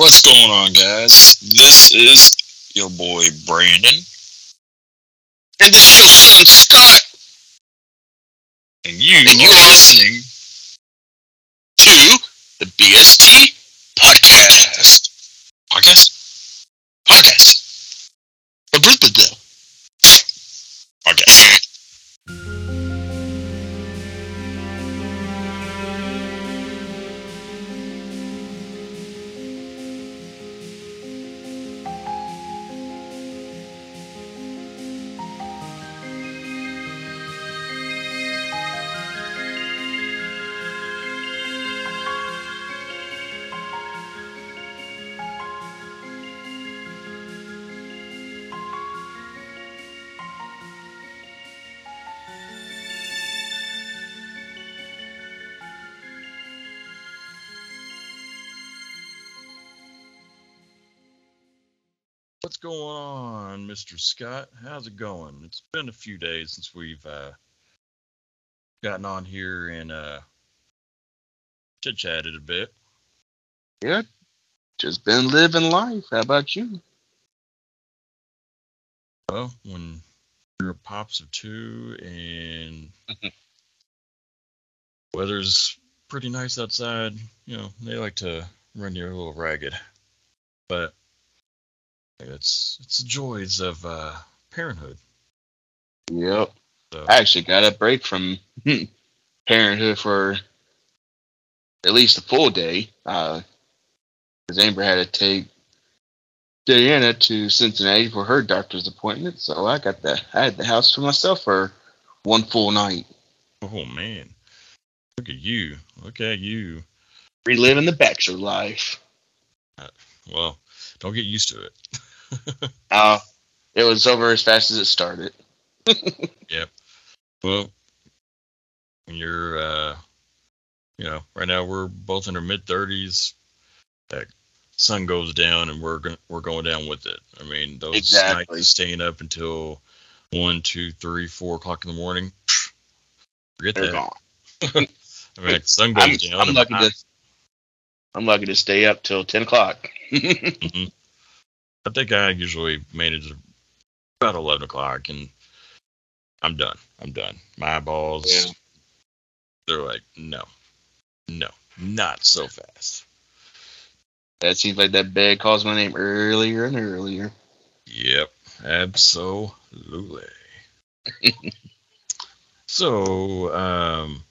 What's going on, guys? This is your boy Brandon, and this is your son Scott, and you And you are listening to the BST podcast. Going on, Mr. Scott? How's it going? It's been a few days since we've uh, gotten on here and uh, chit chatted a bit. Yeah. Just been living life. How about you? Well, when you're pops of two and weather's pretty nice outside, you know, they like to run you a little ragged. But it's it's the joys of uh, parenthood. Yep. So I actually got a break from hmm, parenthood for at least a full day. Uh, because Amber had to take Diana to Cincinnati for her doctor's appointment, so I got the I had the house to myself for one full night, oh man, look at you! Look at you! reliving the bachelor life. Well, don't get used to it. Uh, it was over as fast as it started. Yep. Well, when you're, uh, you know, right now we're both in our mid thirties. That sun goes down, and we're go- we're going down with it. I mean, those Exactly. nights staying up until one, two, three, four o'clock in the morning. Forget They're that. gone. I mean, sun goes I'm, down. I'm lucky to I'm lucky to stay up till ten o'clock. Mhm. I think I usually manage about eleven o'clock, and I'm done. I'm done. My eyeballs, Yeah. they're like, no, no, not so fast. That seems like that bed calls my name earlier and earlier. Yep, absolutely. so, um,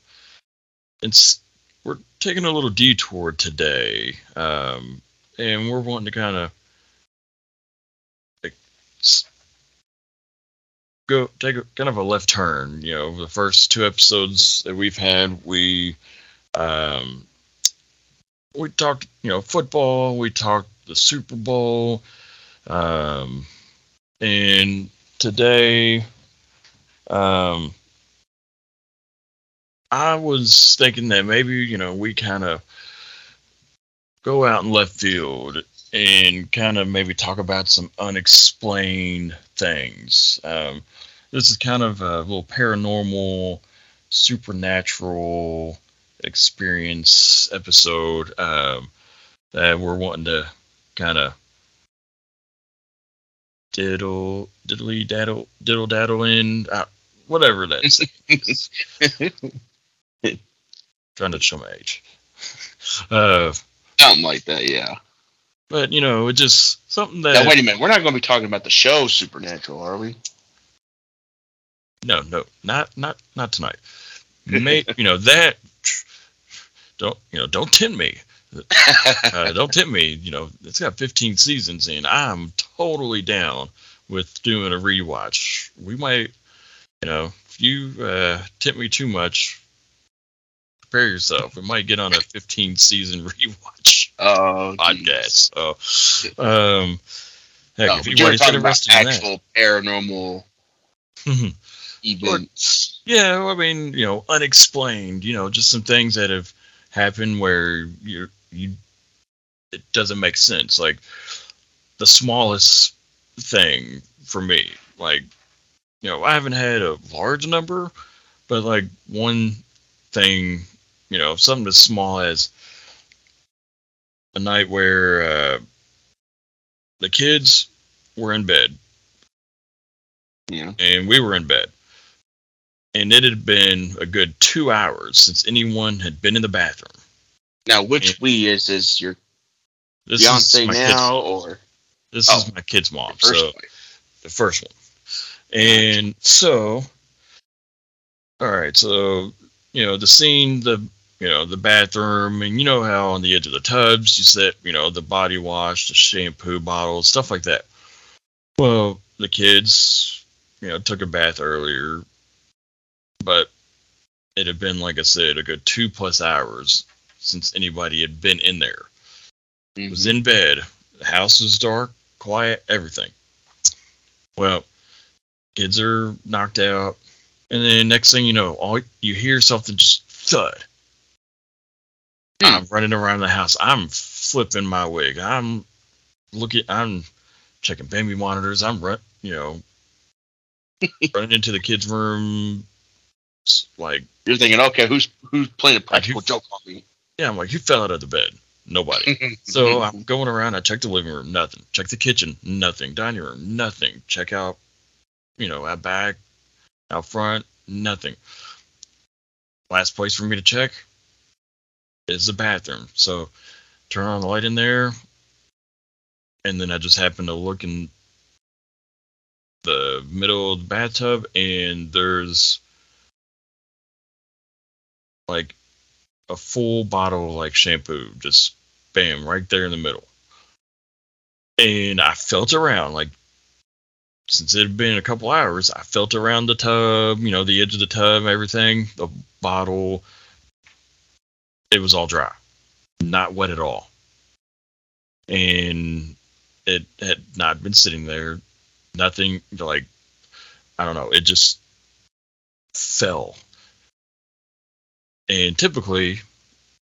it's we're taking a little detour today, um, and we're wanting to kind of go take a kind of a left turn. You know, the first two episodes that we've had, we um, we talked, you know, football. We talked the Super Bowl. Um, and today, um, I was thinking that maybe, you know, we kind of go out in left field and kind of maybe talk about some unexplained things. Um, this is kind of a little paranormal, supernatural experience episode um, that we're wanting to kind of diddle diddly daddle diddle daddle in uh, whatever that's trying to show my age uh Something like that, yeah. But you know it just something that Now wait a minute, we're not going to be talking about the show Supernatural, are we? no no. Not not not tonight. May, you know that don't you know don't tempt me. Uh, don't tempt me. You know it's got 15 seasons and i'm totally down with doing a rewatch. We might you know if you uh tempt me too much prepare yourself. We might get on a 15 season rewatch Oh, podcast so um heck, No, if you want to get talking about in that actual paranormal Mhm. events. Yeah, well, I mean, you know, unexplained. You know, just some things that have happened where you you it doesn't make sense. Like the smallest thing for me, like you know, I haven't had a large number, but like one thing, you know, something as small as a night where uh, the kids were in bed Yeah. and we were in bed. And it had been a good two hours since anyone had been in the bathroom. Now, which Yeah. we is is your This fiance is my kid's, now or this Oh. is my kid's mom. so the first one. And so, all right, so you know the scene, the you know the bathroom, and you know how on the edge of the tubs you set you know the body wash, the shampoo bottles, stuff like that. Well, the kids, you know, took a bath earlier, but it had been like I said, a good two plus hours since anybody had been in there was Mhm. in bed. The house was dark, quiet, everything. Well, kids are knocked out, and then next thing you know, all you hear something just thud. Hmm. I'm running around the house. I'm flipping my wig. I'm looking. I'm checking baby monitors. I'm run. You know, running into the kids' room. Like, You're thinking, okay, who's who's playing a Like practical who- joke on me? yeah, I'm like, who fell out of the bed? Nobody. So I'm going around. I check the living room, nothing. Check the kitchen, nothing. Dining room, nothing. Check out, you know, out back, out front, nothing. Last place for me to check is the bathroom. So turn on the light in there, and then I just happen to look in the middle of the bathtub, and there's like a full bottle of like shampoo, just bam, right there in the middle. And I felt around, like since it had been a couple hours, I felt around the tub, you know, the edge of the tub, everything, the bottle. It was all dry, not wet at all. And it had not been sitting there. Nothing like, I don't know, it just fell. And typically,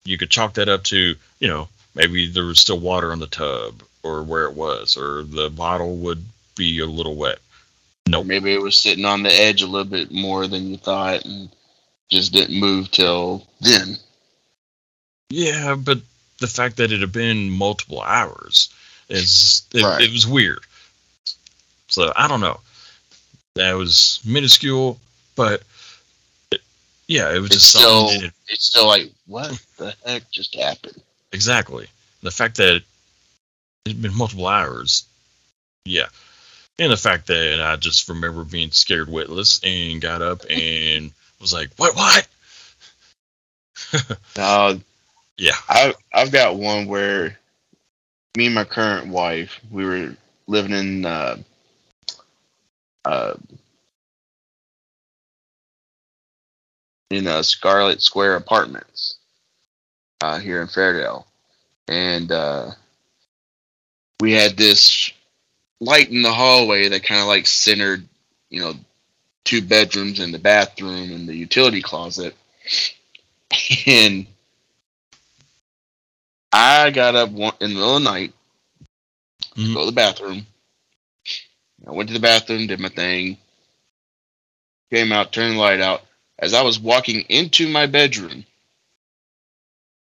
you could chalk that up to, you know, maybe there was still water on the tub or where it was, or the bottle would be a little wet. Or Nope. maybe it was sitting on the edge a little bit more than you thought and just didn't move till then. Yeah, but the fact that it had been multiple hours is it, Right. it was weird. So I don't know. That was minuscule, but it, yeah, it was It's just still something. that- it's still like, what the heck just happened? exactly. The fact that it had been multiple hours, yeah, and the fact that I just remember being scared witless and got up and was like, "What? What?" Uh, Yeah. I I've got one where me and my current wife we were living in uh, uh, in uh, Scarlet Square Apartments uh, here in Fairdale, and uh, we had this light in the hallway that kind of like centered, you know, two bedrooms and the bathroom and the utility closet, and I got up one, in the middle of the night, Mhm. go to the bathroom. I went to the bathroom, did my thing, came out, turned the light out. As I was walking into my bedroom,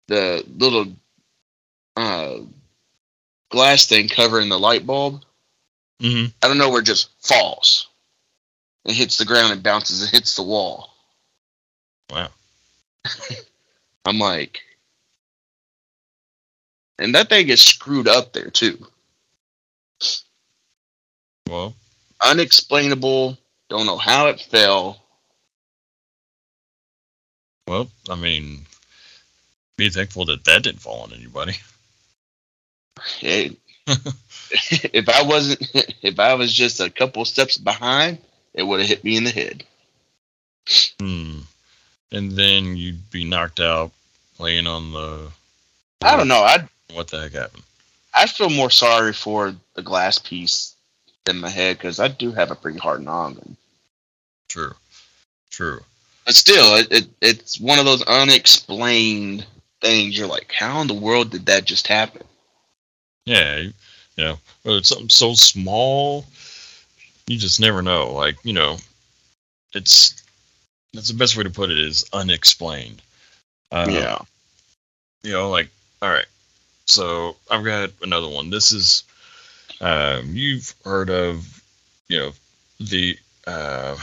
the little uh, glass thing covering the light bulb, hmm I don't know where, it just falls. It hits the ground and bounces and hits the wall. Wow. I'm like, and that thing is screwed up there too. Well, Unexplainable. Don't know how it fell. well, I mean, be thankful that that didn't fall on anybody. It, if I wasn't, if I was just a couple steps behind, it would have hit me in the head. Hmm. And then you'd be knocked out, laying on the. I don't know. I What the heck happened? I feel more sorry for the glass piece than my head because I do have a pretty hard noggin. True. True. But still, it, it it's one of those unexplained things. You're like, how in the world did that just happen? Yeah. You, you know, whether it's something so small, you just never know. Like, you know, it's. That's the best way to put it is unexplained. Uh, You know, like, all right, so I've got another one. This is um, you've heard of, you know, the uh,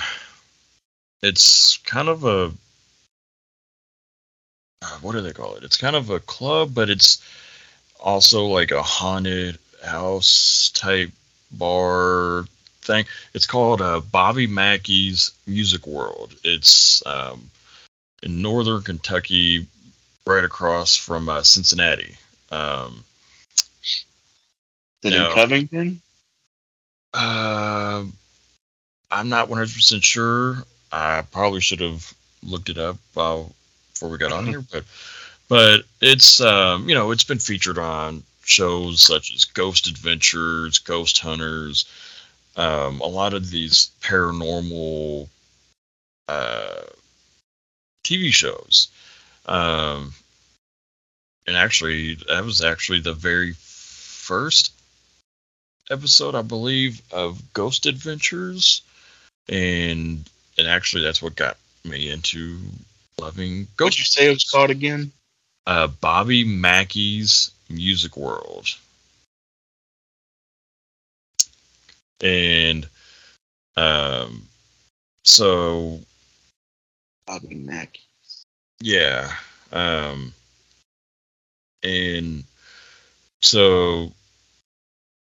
it's kind of a uh, what do they call it? It's kind of a club, but it's also like a haunted house type bar thing. It's called uh, Bobby Mackey's Music World. It's um, in northern Kentucky, right across from uh, Cincinnati. Um, No. in Covington? uh, I'm not 100% sure. I probably should have looked it up uh, before we got on here, but but it's um, you know it's been featured on shows such as Ghost Adventures, Ghost Hunters, um, a lot of these paranormal uh, TV shows. Um, and actually, that was actually the very first episode, I believe, of Ghost Adventures, and and actually, that's what got me into loving What'd Ghost. you say it was called again? Uh, Bobby Mackey's Music World, and um, so Bobby Mack. Yeah. Um and so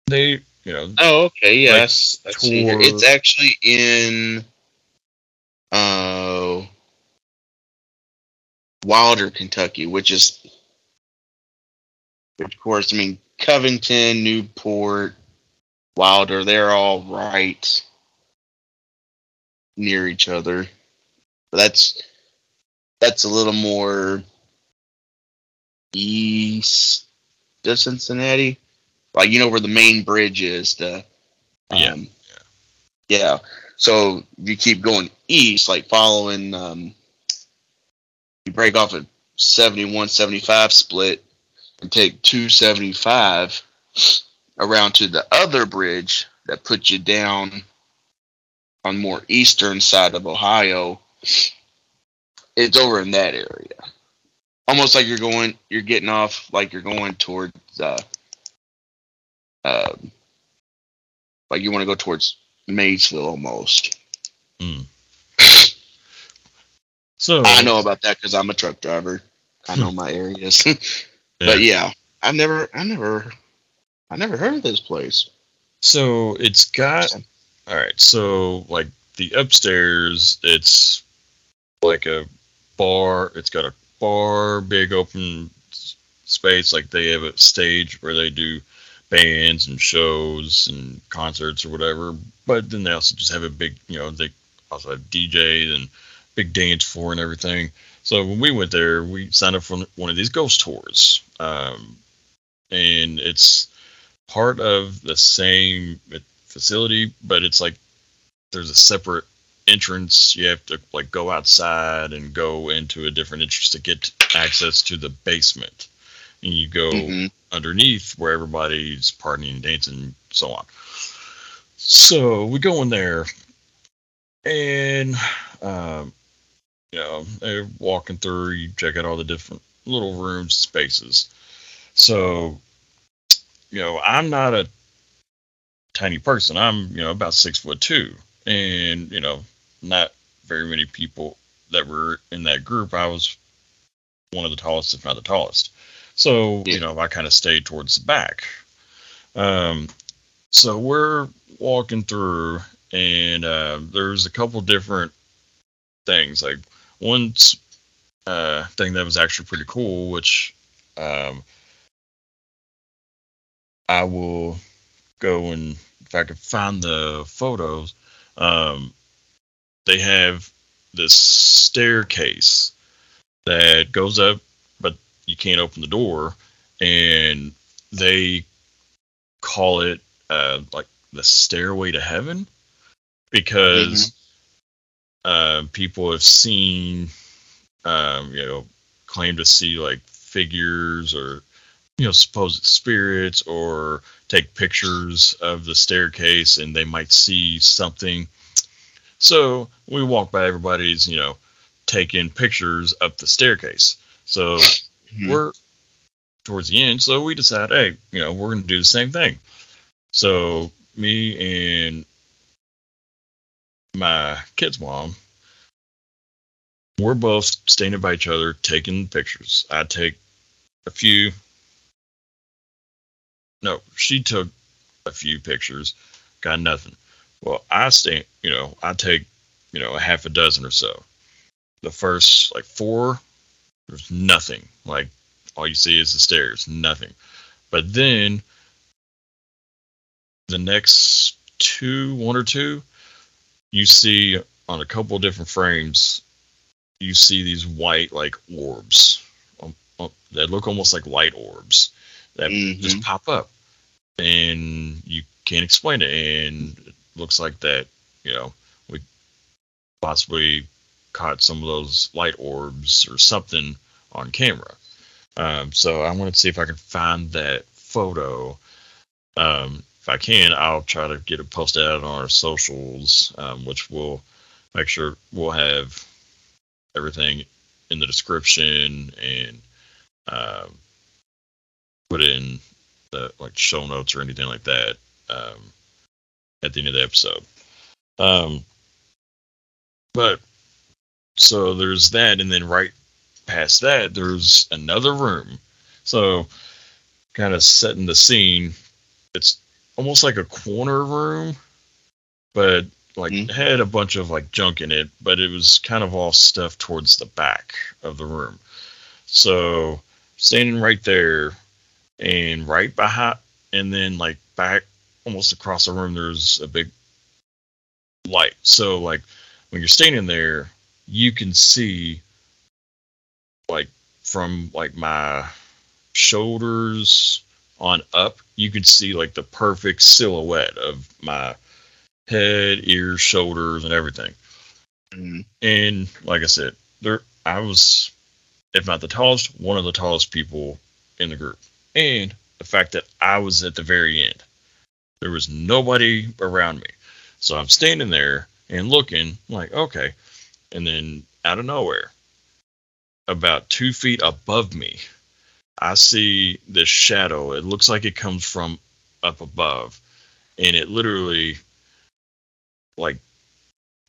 they, you know, Oh, okay. Yes. See It's actually in uh, Wilder, Kentucky, which is, of course, I mean, Covington, Newport, Wilder, they're all right near each other. But that's that's a little more east of Cincinnati. Like you know where the main bridge is, the Yeah. um, yeah. So you keep going east, like following um you break off at 71 75 split and take 275 around to the other bridge that puts you down on more eastern side of Ohio. It's over in that area. Almost like you're going you're getting off like you're going towards uh um like you want to go towards Maysville almost. so I know about that because I'm a truck driver. I know my areas. But yeah, I've never, I never, I never heard of this place. So it's got all right. So like the upstairs, it's like a bar. It's got a bar, big open space. Like they have a stage where they do bands and shows and concerts or whatever. But then they also just have a big, you know, they also have DJs and big dance floor and everything. So when we went there, we signed up for one of these ghost tours, um, and it's part of the same facility, but it's like there's a separate entrance. You have to like go outside and go into a different entrance to get access to the basement. And you go Mhm. underneath where everybody's partying and dancing and so on. So we go in there and um, you know, they're walking through, you check out all the different little rooms, and spaces. So, you know, I'm not a tiny person. I'm, you know, about six foot two. And, you know, not very many people that were in that group. I was one of the tallest, if not the tallest. So, Yeah. you know, I kind of stayed towards the back. Um, so we're walking through, and uh, there's a couple different things. Like one uh, thing that was actually pretty cool, which um, I will go and if I can find the photos, um, they have this staircase that goes up, but you can't open the door, and they call it uh, like the stairway to heaven because uh, people have seen, um, you know, claim to see like figures or you know supposed spirits or take pictures of the staircase and they might see something. So we walk by everybody's, you know, taking pictures up the staircase. So Mhm. we're towards the end. So we decide, hey, you know, we're going to do the same thing. So me and my kid's mom, we're both standing by each other taking pictures. I take a few. No, she took a few pictures, got nothing. Well, I stand, you know, I take, you know, a half a dozen or so. The first like four, there's nothing. Like all you see is the stairs, nothing. But then the next two, one or two, you see on a couple of different frames, you see these white like orbs um, um, that look almost like light orbs that Mhm. just pop up, and you can't explain it. And looks like that, you know, we possibly caught some of those light orbs or something on camera. Um, so I wanted to see if I can find that photo. Um, if I can, I'll try to get it posted out on our socials, um, which will make sure we'll have everything in the description and um, put in the like show notes or anything like that um, at the end of the episode. Um, but so there's that, and then right past that, there's another room. So, kind of setting the scene, it's almost like a corner room, but like Mhm. had a bunch of like junk in it, but it was kind of all stuff towards the back of the room. So, standing right there, and right behind, and then like back almost across the room, there's a big light. So, like when you're standing there, you can see like from like my shoulders on up, you can see like the perfect silhouette of my head, ears, shoulders, and everything. Mhm. And like I said, there I was, if not the tallest, one of the tallest people in the group. And the fact that I was at the very end, there was nobody around me. So I'm standing there and looking like, okay. And then out of nowhere, about two feet above me, I see this shadow. It looks like it comes from up above. And it literally like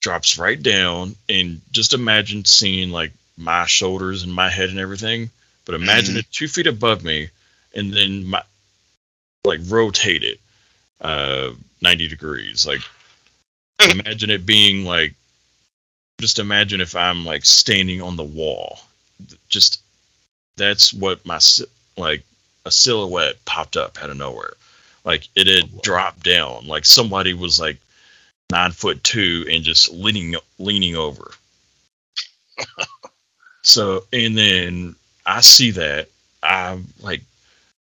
drops right down and just imagine seeing like my shoulders and my head and everything but imagine Mhm. it two feet above me and then my like rotate it uh 90 degrees like imagine it being like just imagine if i'm like standing on the wall just that's what my like a silhouette popped up out of nowhere like it had Oh, dropped down like somebody was like nine foot two and just leaning leaning over. so and then I see that I'm like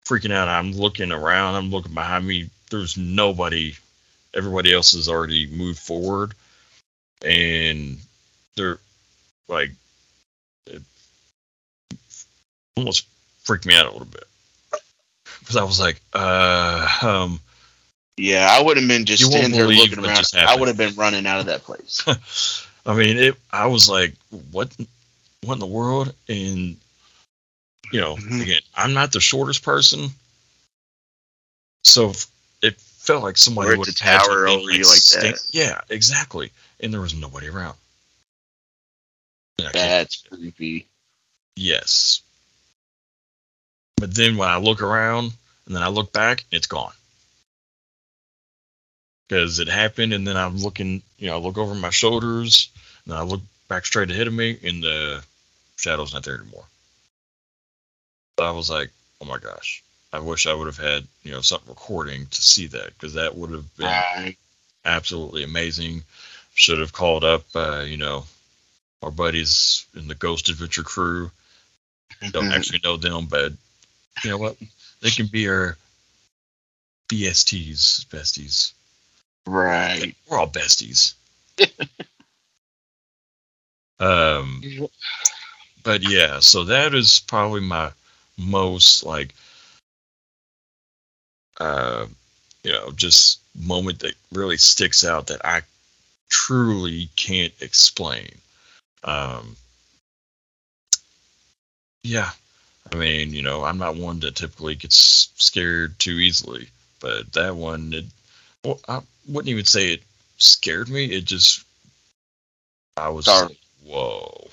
freaking out. I'm looking around. I'm looking behind me. There's nobody. Everybody else has already moved forward, and they're like it almost freaked me out a little bit because I was like, uh, um. Yeah, I would have been just standing there looking around. I would have been running out of that place. I mean, it. I was like, what? What in the world? And you know, Mhm. again, I'm not the shortest person, so it felt like somebody would have tower over you like that. Yeah, exactly. And there was nobody around. That's creepy. yes. But then when I look around and then I look back, it's gone. Because it happened, and then I'm looking, you know, I look over my shoulders, and I look back straight ahead of me, and the shadow's not there anymore. I was like, oh my gosh. I wish I would have had, you know, something recording to see that, because that would have been Right. absolutely amazing. Should have called up, uh, you know, our buddies in the Ghost Adventure crew. Don't actually know them, but you know what? They can be our BSTs, besties. Right. We're all besties. um, but yeah, so that is probably my most like, uh, you know, just moment that really sticks out that I truly can't explain. Um, yeah, I mean, you know, I'm not one that typically gets scared too easily, but that one, it, well, I wouldn't even say it scared me. It just, I was Startled. like, whoa,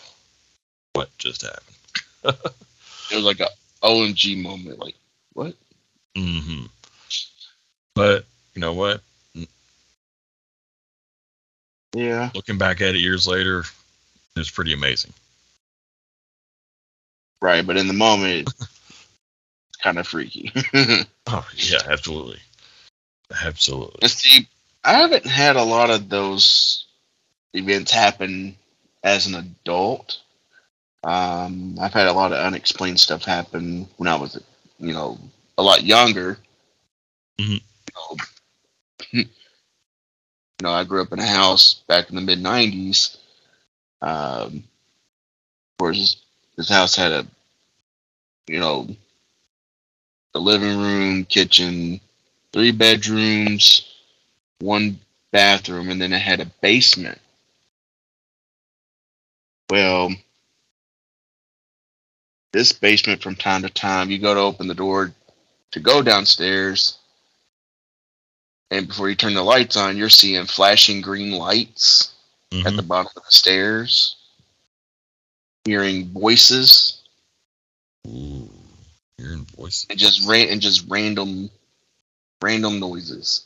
what just happened? It was like a OMG moment. Like, what? hmm But you know what? Yeah. Looking back at it years later, it's pretty amazing. Right, but in the moment, it's kind of freaky. Oh yeah, absolutely, absolutely. And see, I haven't had a lot of those events happen as an adult. Um, I've had a lot of unexplained stuff happen when I was, you know, a lot younger. Mhm. You, know, I grew up in a house back in the mid '90s. Um, of course, this, this house had a, you know, the living room, kitchen, three bedrooms, one bathroom, and then it had a basement. Well, this basement, from time to time, you go to open the door to go downstairs, and before you turn the lights on, you're seeing flashing green lights at Mhm. the bottom of the stairs, hearing voices, Ooh, hearing voices. and just ran and just random, random noises.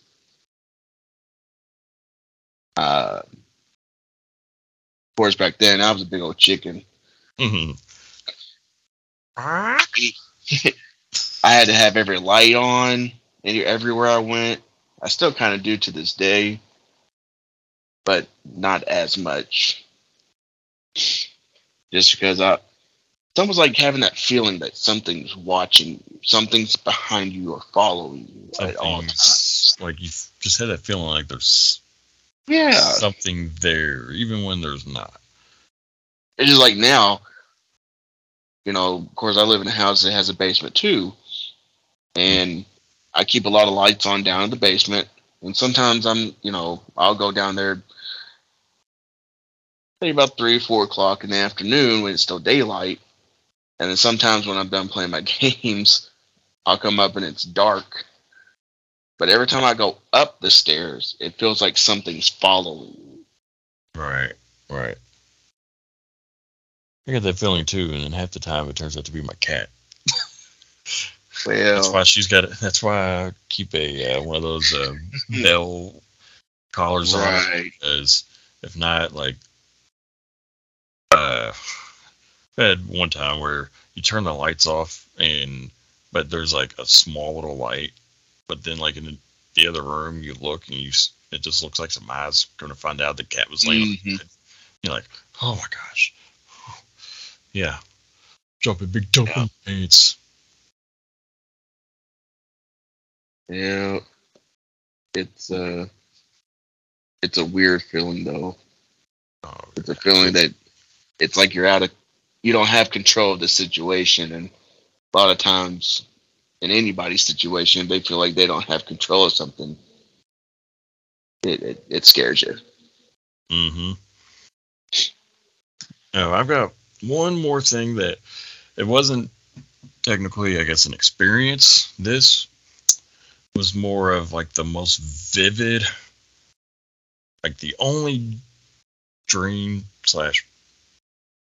Uh, of course, back then I was a big old chicken. Mm-hmm. I had to have every light on and everywhere I went. I still kind of do to this day, but not as much. Just because I, it's almost like having that feeling that something's watching you, something's behind you or following you at all times. Like you just had that feeling like there's Yeah, something there, even when there's not. it's just like now. You know, of course, I live in a house that has a basement too, and I keep a lot of lights on down in the basement. And sometimes I'm, you know, I'll go down there, say about three, four o'clock in the afternoon when it's still daylight. And then sometimes when I'm done playing my games, I'll come up and it's dark. But every time I go up the stairs, it feels like something's following me. Right, right. I get that feeling too, and then half the time it turns out to be my cat. Well, That's why she's got. It. That's why I keep a uh, one of those uh, bell collars on. right. Because if not, like, uh, I had one time where you turn the lights off, and but there's like a small little light, but then like in the other room you look and you s- it just looks like some eyes. Going to find out the cat was laying. on the Mhm. bed. You're like, oh my gosh, yeah, jumping big jumping paints. Yeah, it's uh, it's a weird feeling though. Oh, It's a feeling that it's like you're out of, you don't have control of the situation, and a lot of times in anybody's situation, they feel like they don't have control of something. It it, it scares you. Mm-hmm. Oh, I've got one more thing that it wasn't technically, I guess, an experience. This was more of like the most vivid, like the only dream slash,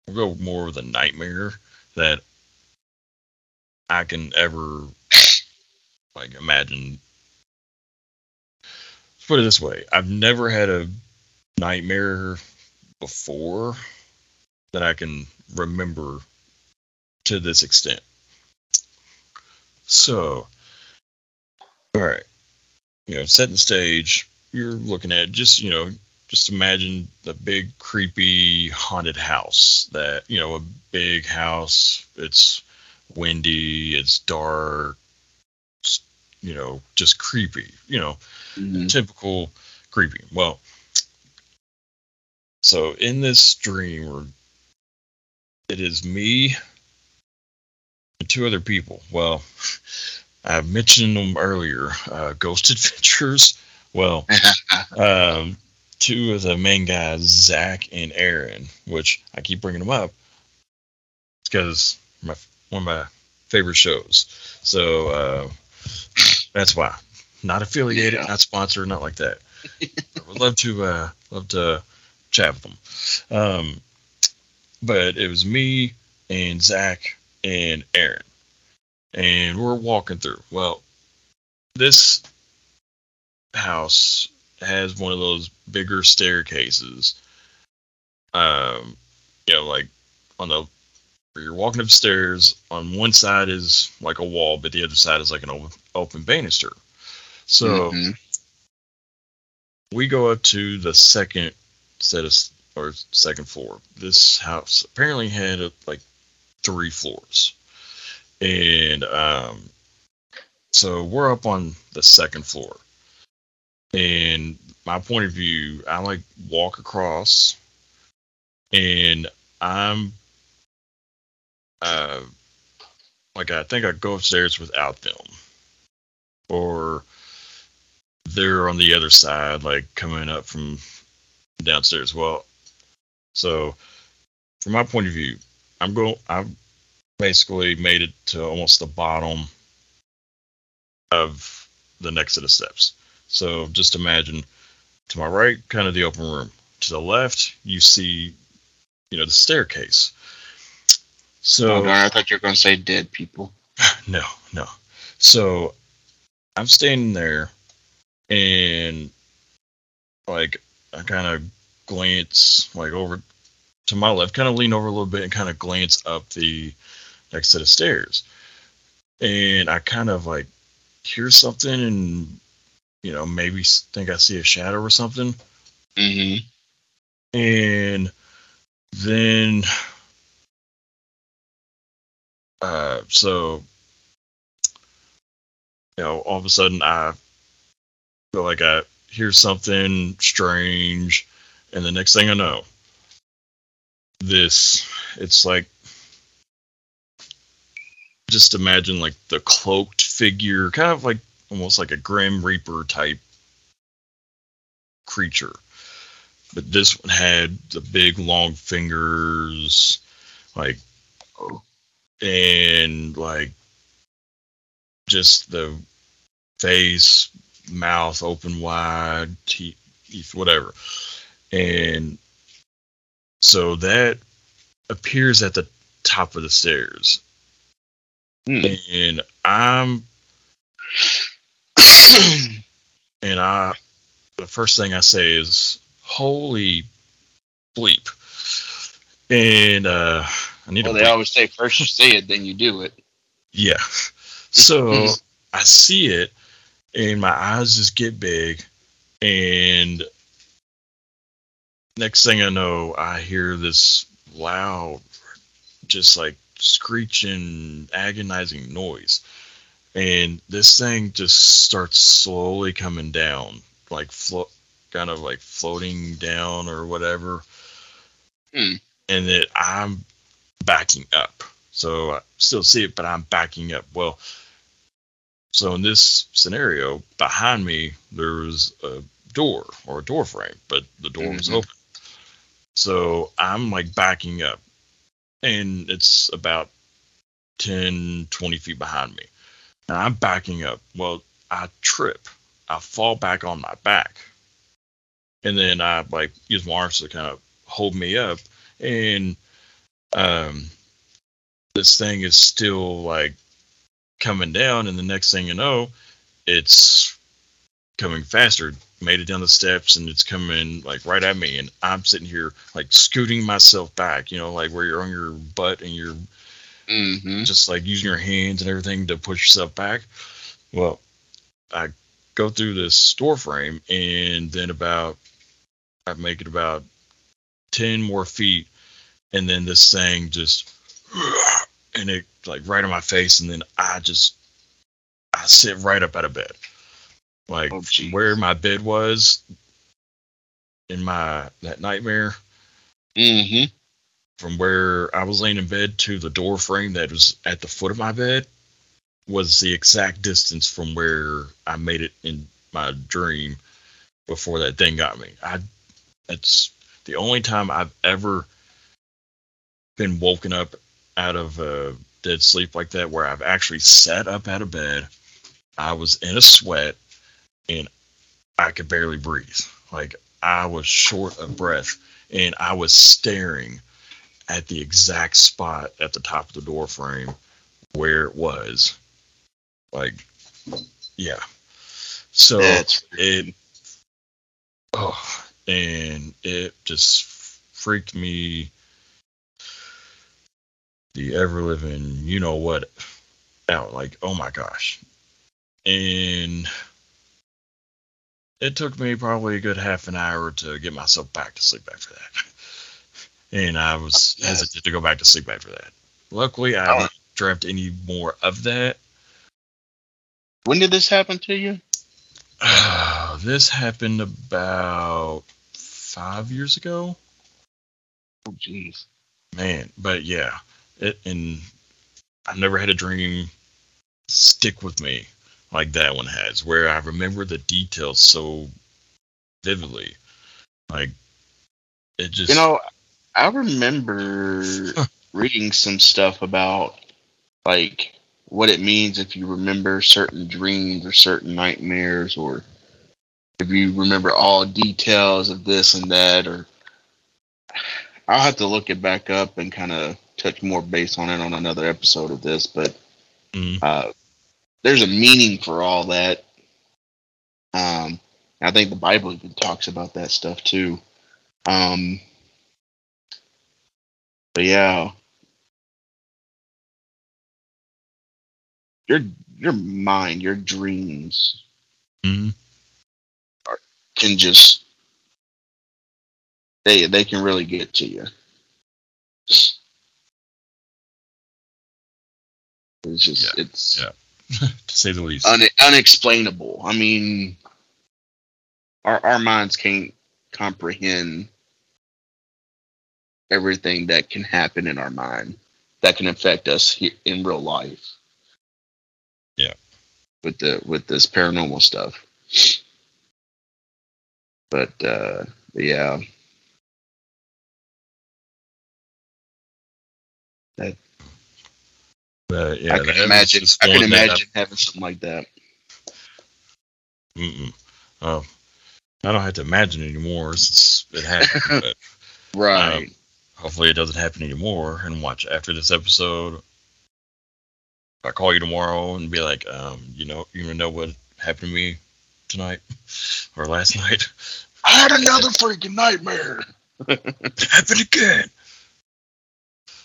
we'll go more with a nightmare that I can ever like imagine. Let's put it this way: I've never had a nightmare before that I can remember to this extent. So, all right, you know, setting the stage, you're looking at just, you know, just imagine the big, creepy, haunted house that, you know, a big house, it's windy, it's dark, it's, you know, just creepy, you know, mm-hmm. typical creepy. Well, so in this dream, it is me and two other people. Well, I mentioned them earlier. Uh, Ghost Adventures. Well, um, two of the main guys, Zak and Aaron, which I keep bringing them up because my one of my favorite shows. So uh, that's why. Not affiliated, Yeah. not sponsored, not like that. I would love to uh, love to chat with them. Um, but it was me and Zak and Aaron, and we're walking through. Well, this house has one of those bigger staircases. Um, you know, like on the you're walking upstairs. On one side is like a wall, but the other side is like an open, open banister. So Mhm. we go up to the second set of or second floor. This house apparently had uh, like three floors, and um, so we're up on the second floor. And my point of view, I like walk across, and I'm uh, like I think I go upstairs without them, or they're on the other side, like coming up from downstairs. Well, so from my point of view, I'm going. I've basically made it to almost the bottom of the next set of steps. So just imagine to my right, kind of the open room. To the left, you see, you know, the staircase. So Oh, darn, I thought you were going to say dead people. no, no. So I'm standing there and like I kind of glance like over to my left, kind of lean over a little bit and kind of glance up the next set of stairs. And I kind of like hear something and you know, maybe think I see a shadow or something. hmm and then uh so you know all of a sudden i feel like i hear something strange and the next thing i know this it's like just imagine like the cloaked figure kind of like almost like a grim reaper type creature. But this one had the big long fingers like and like just the face mouth open wide teeth whatever. And so that appears at the top of the stairs Hmm. and i'm and i the first thing i say is holy bleep and uh i need well, to they bleep. always say first you say it, then you do it. Yeah. So I see it and my eyes just get big and next thing I know I hear this loud just like screeching agonizing noise. And this thing just starts slowly coming down like float kind of like floating down or whatever. Hmm. and then i'm backing up. So i still see it but i'm backing up. Well so in this scenario behind me there was a door or a door frame but the door was Mhm. open. So i'm like backing up and it's about 10 20 feet behind me. And i'm backing up. Well i trip. I fall back on my back. And then i like use my arms to kind of hold me up. And um this thing is still like coming down. And the next thing you know it's coming faster made it down the steps and it's coming like right at me and i'm sitting here like scooting myself back you know like where you're on your butt and you're hmm just like using your hands and everything to push yourself back. Well, I go through this door frame and then about I make it about ten more feet and then this thing just and it like right on my face and then I just I sit right up out of bed. Like Oh, where my bed was in my that nightmare hmm from where I was laying in bed to the door frame that was at the foot of my bed was the exact distance from where I made it in my dream before that thing got me. I it's the only time I've ever been woken up out of a dead sleep like that where I've actually sat up out of bed. I was in a sweat and I could barely breathe. Like I was short of breath and I was staring at the exact spot at the top of the door frame where it was. Like, yeah. So That's it, oh, and it just freaked me the ever living, you know what, out. Like, oh my gosh. And it took me probably a good half an hour to get myself back to sleep after that. And I was oh, Yes. hesitant to go back to sleep after that. Luckily, I Oh. dreamt any more of that. when did this happen to you? this happened about five years ago. Oh, jeez. Man, but yeah, it and I never had a dream stick with me like that one has, where I remember the details so vividly. Like it just You know, I remember reading some stuff about like what it means if you remember certain dreams or certain nightmares or if you remember all details of this and that or I'll have to look it back up and kind of touch more base on it on another episode of this, but Mm. uh, there's a meaning for all that. Um, I think the Bible even talks about that stuff too. Um, but yeah, your your mind, your dreams Mhm. can just they they can really get to you. It's just it's yeah. to say the least. un- unexplainable. I mean, our our minds can't comprehend everything that can happen in our mind that can affect us in real life. Yeah. With the with this paranormal stuff. But uh yeah. But yeah, I can imagine I can that imagine having something like that. Mm-mm. Oh, I don't have to imagine anymore since it happened. but Right. Um, hopefully, it doesn't happen anymore. And watch after this episode. I call you tomorrow and be like, um, you know, you know what happened to me tonight or last night? I had another freaking nightmare. It happened again.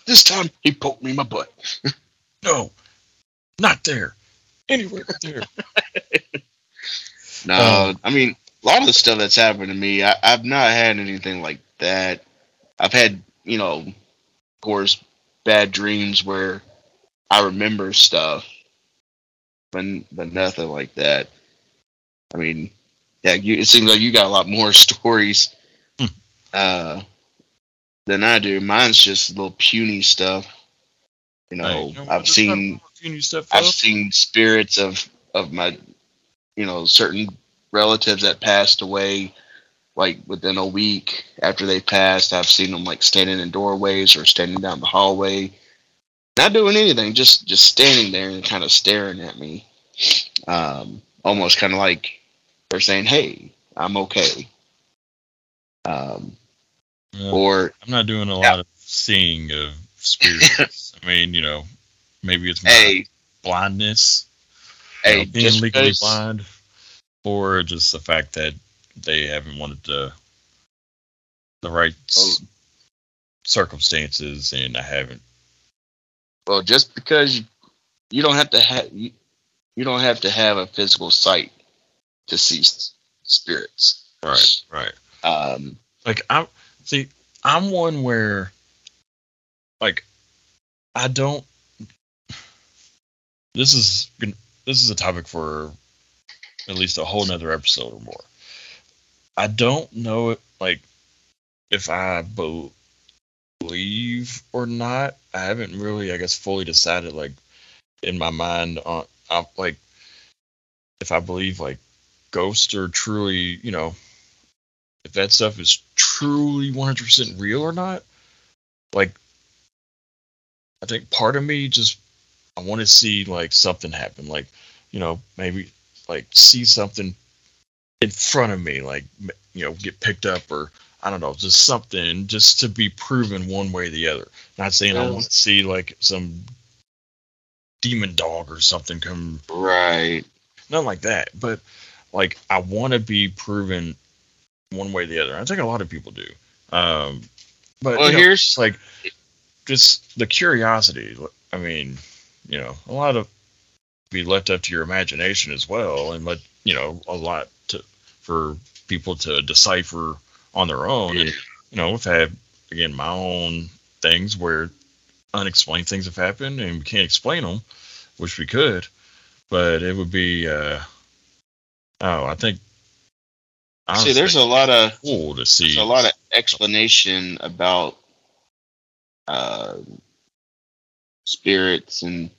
This time he poked me in my butt. No, not there. Anywhere there. No, Um, I mean a lot of the stuff that's happened to me, I, I've not had anything like that. I've had, you know, of course, bad dreams where I remember stuff, but but nothing like that. I mean, yeah, you, it seems like you got a lot more stories Hmm. uh, than I do. Mine's just little puny stuff. You know, you know? I've seen nothing wrong with new stuff. I've seen spirits of of my, you know, certain relatives that passed away, like within a week after they passed. I've seen them like standing in doorways or standing down the hallway, not doing anything, just just standing there and kind of staring at me, um, almost kind of like they're saying, "Hey, I'm okay." Um, Yeah. or I'm not doing a Yeah. lot of seeing of spirits. I mean, you know, maybe it's my hey, blindness, you hey, know, being just legally because, blind, or just the fact that they haven't wanted to the right Oh. circumstances, and I haven't. well, just because you, you don't have to have you, you don't have to have a physical sight to see spirits. Right, right. Um, Like I'm see, I'm one where, like, I don't. This is this is a topic for at least a whole nother episode or more. I don't know it like if I believe or not. I haven't really, I guess, fully decided like in my mind on uh, like if I believe like ghosts are truly, you know, if that stuff is truly 100% real or not. Like, I think part of me just I want to see like something happen, like you know maybe like see something in front of me, like you know get picked up or I don't know, just something just to be proven one way or the other. Not saying I want to see like some demon dog or something come Right. nothing like that. But like I want to be proven one way or the other. I think a lot of people do. Um, but Well, you know, here's like just the curiosity. I mean, you know, a lot of be left up to your imagination as well, and let you know a lot to for people to decipher on their own. And you know, we've had again my own things where unexplained things have happened and we can't explain them, which we could, but it would be. uh Oh, I think. see, there's a lot of cool to see. there's a lot of explanation about uh, spirits and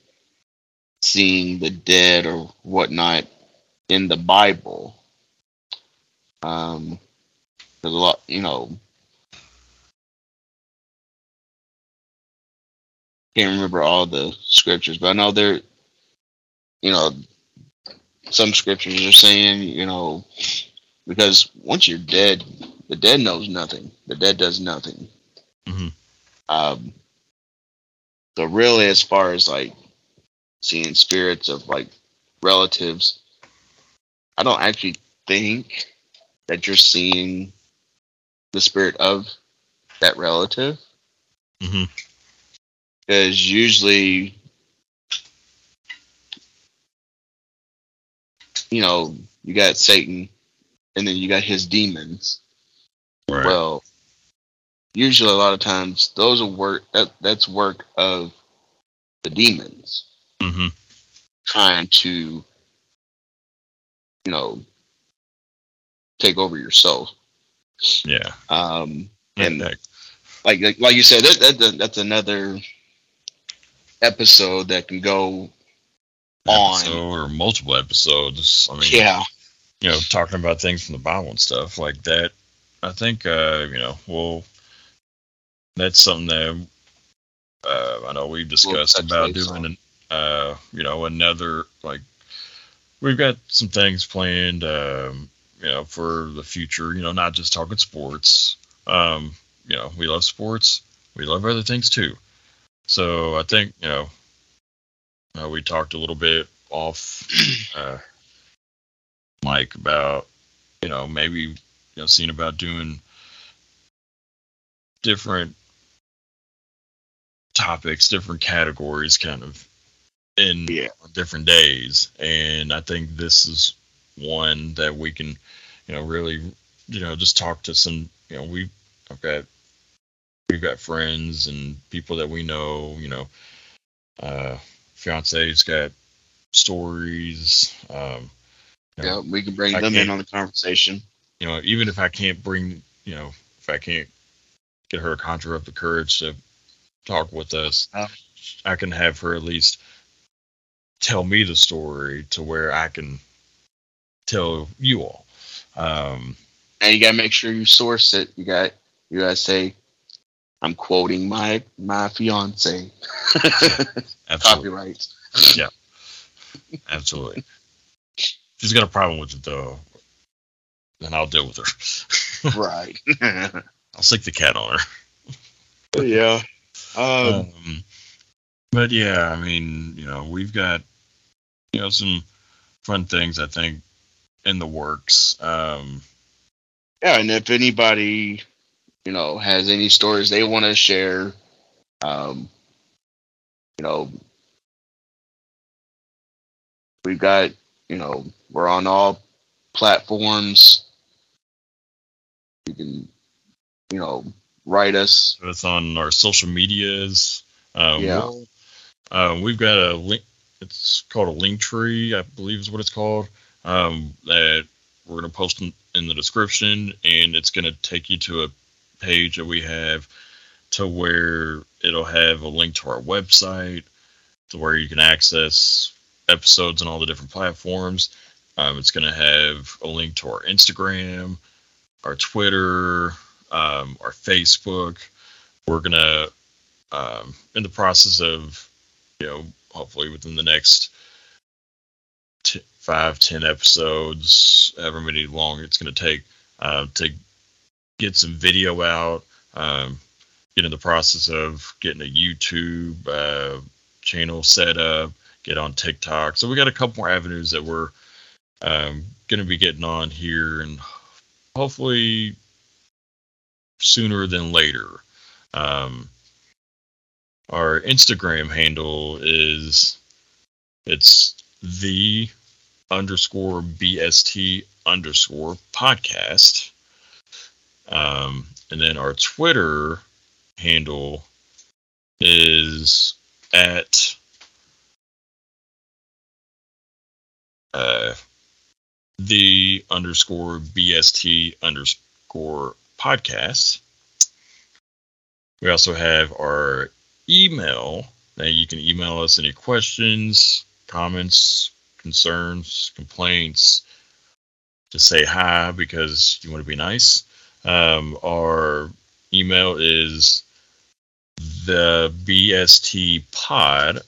seeing the dead or whatnot in the Bible. Um, there's a lot, you know. Can't remember all the scriptures, but I know there, you know, some scriptures are saying, you know, because once you're dead, the dead knows nothing. The dead does nothing. Mhm. Um, so really, as far as like seeing spirits of like relatives, I don't actually think that you're seeing the spirit of that relative. Mm-hmm. Because usually you know you got satan and then you got his demons. Right. well usually a lot of times those are work that that's work of the demons hmm trying to you know take over your soul Yeah. um and Okay. like like, like you said that, that that's another episode that can go on. Or multiple episodes. I mean, yeah you know, talking about things from the Bible and stuff like that. I think, uh, you know, well, that's something that uh, I know we've discussed touch about doing, an, uh, you know, another like we've got some things planned, um, you know, for the future. You know, not just talking sports. Um, you know, we love sports. We love other things too. So I think you know, uh, we talked a little bit off uh, mic about you know maybe you know seeing about doing different topics, different categories, kind of in Yeah. on different days. And I think this is one that we can, you know, really, you know, just talk to some, you know, we, I've got, we've got friends and people that we know, you know, uh, fiance's got stories, um, you know, yeah we can bring them in on the conversation you know, even if I can't bring, you know, if I can't get her to conjure up the courage to talk with us, Oh. I can have her at least tell me the story to where I can tell you all. Um, and you gotta make sure you source it you got you gotta say i'm quoting my my fiance absolutely, yeah, absolutely. She's got a problem with it though, then I'll deal with her. right I'll stick the cat on her. yeah um, Um, but yeah, I mean, you know, we've got you know some fun things I think in the works. Um, yeah and if anybody you know has any stories they want to share um you know we've got you know we're on all platforms you can you know write us it's on our social medias. Um, Yeah. we'll- uh, we've got a link. It's called a link tree, I believe is what it's called. Um, that we're gonna post in, in the description, and it's gonna take you to a page that we have to where it'll have a link to our website, to where you can access episodes on all the different platforms. Um, it's gonna have a link to our Instagram, our Twitter, um, our Facebook. We're gonna um, in the process of you know hopefully within the next t- five, ten episodes, however many long it's to take uh, to get some video out. Um, get in the process of getting a YouTube uh, channel set up, get on TikTok. So we got a couple more avenues that we're um, going to be getting on here, and hopefully sooner than later. Um, our Instagram handle is it's the underscore BST underscore podcast. Um, and then our Twitter handle is at uh, the underscore BST underscore podcast. We also have our email that you can email us any questions, comments, concerns, complaints, to say hi because you want to be nice. Um, our email is the bst pod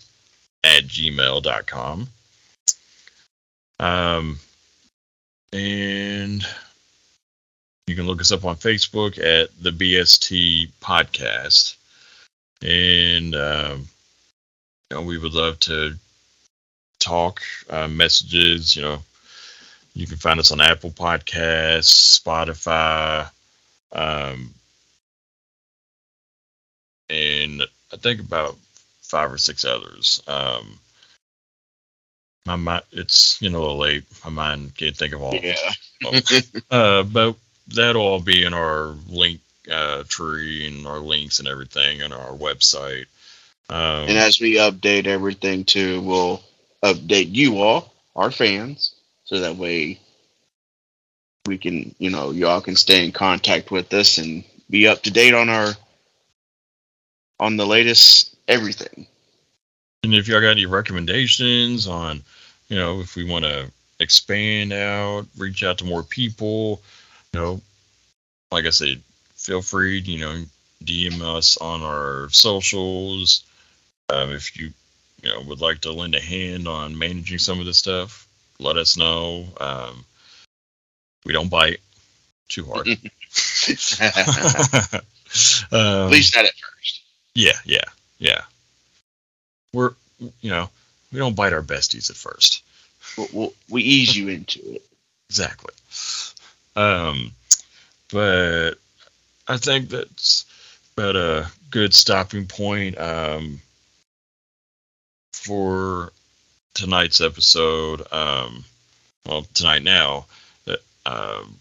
at gmail.com. Um, and you can look us up on Facebook at the BST podcast. And um, you know, we would love to talk, uh, messages. You know, you can find us on Apple Podcasts, Spotify, um, and I think about five or six others. Um, my mind, it's you know a little late. My mind can't think of all. Yeah. Uh, but that'll all be in our link uh, tree and our links and everything on our website. Um, and as we update everything too, we'll update you all, our fans, so that way we can, you know, y'all can stay in contact with us and be up to date on our on the latest everything. And if y'all got any recommendations on, you know, if we want to expand out, reach out to more people, know, like I said, feel free, you know, DM us on our socials. Um, if you, you know, would like to lend a hand on managing some of this stuff, let us know. Um, we don't bite too hard. um, At least not at first. yeah, yeah, yeah. We're, you know, we don't bite our besties at first. We'll, we'll, we ease you into it. Exactly. Um, but I think that's about a good stopping point um, for tonight's episode. Um, well, tonight now, that um,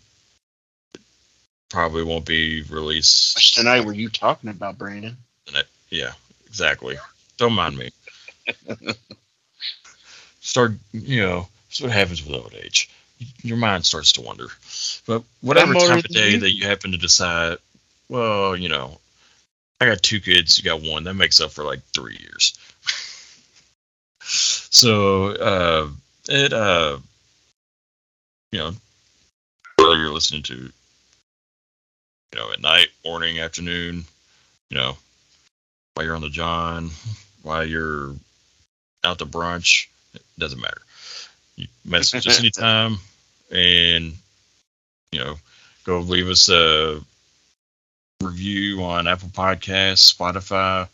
probably won't be released. Which tonight were you talking about, Brandon? Yeah, exactly. Don't mind me. Start, you know, that's what happens with old age. Your mind starts to wander. But whatever time of day you. that you happen to decide, well, you know, I got two kids, you got one, that makes up for like three years. so, uh, it, uh, you know, whether you're listening to, you know, at night, morning, afternoon, you know, while you're on the John, while you're out to brunch, it doesn't matter. You message us anytime and, you know, go leave us a review on Apple Podcasts, Spotify.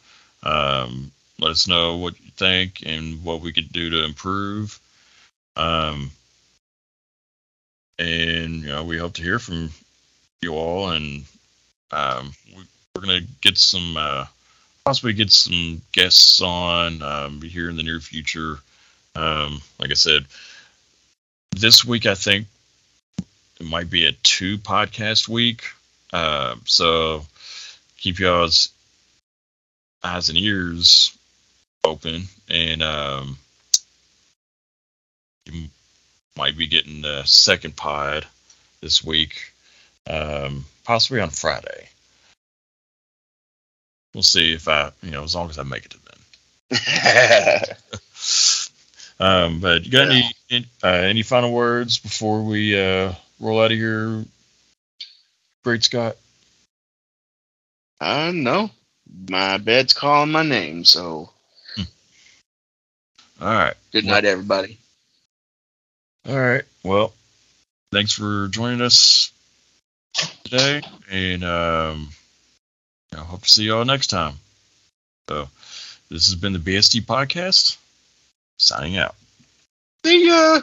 Um, let us know what you think and what we could do to improve. Um, and, you know, we hope to hear from you all and um, we, we're to get some uh, possibly get some guests on um, here in the near future. Um, like I said, this week I think it might be a two podcast week. Uh, so keep y'all's eyes and ears open, and um, you might be getting the second pod this week, um, possibly on Friday. We'll see if I, you know, as long as I make it to then. Um, but you got any uh, any final words before we uh, roll out of here, Great Scott? uh, no. My bed's calling my name, so All right. Good night, everybody. All right. Well, thanks for joining us today, and um, I hope to see you all next time. So, this has been the BST podcast signing out. See ya!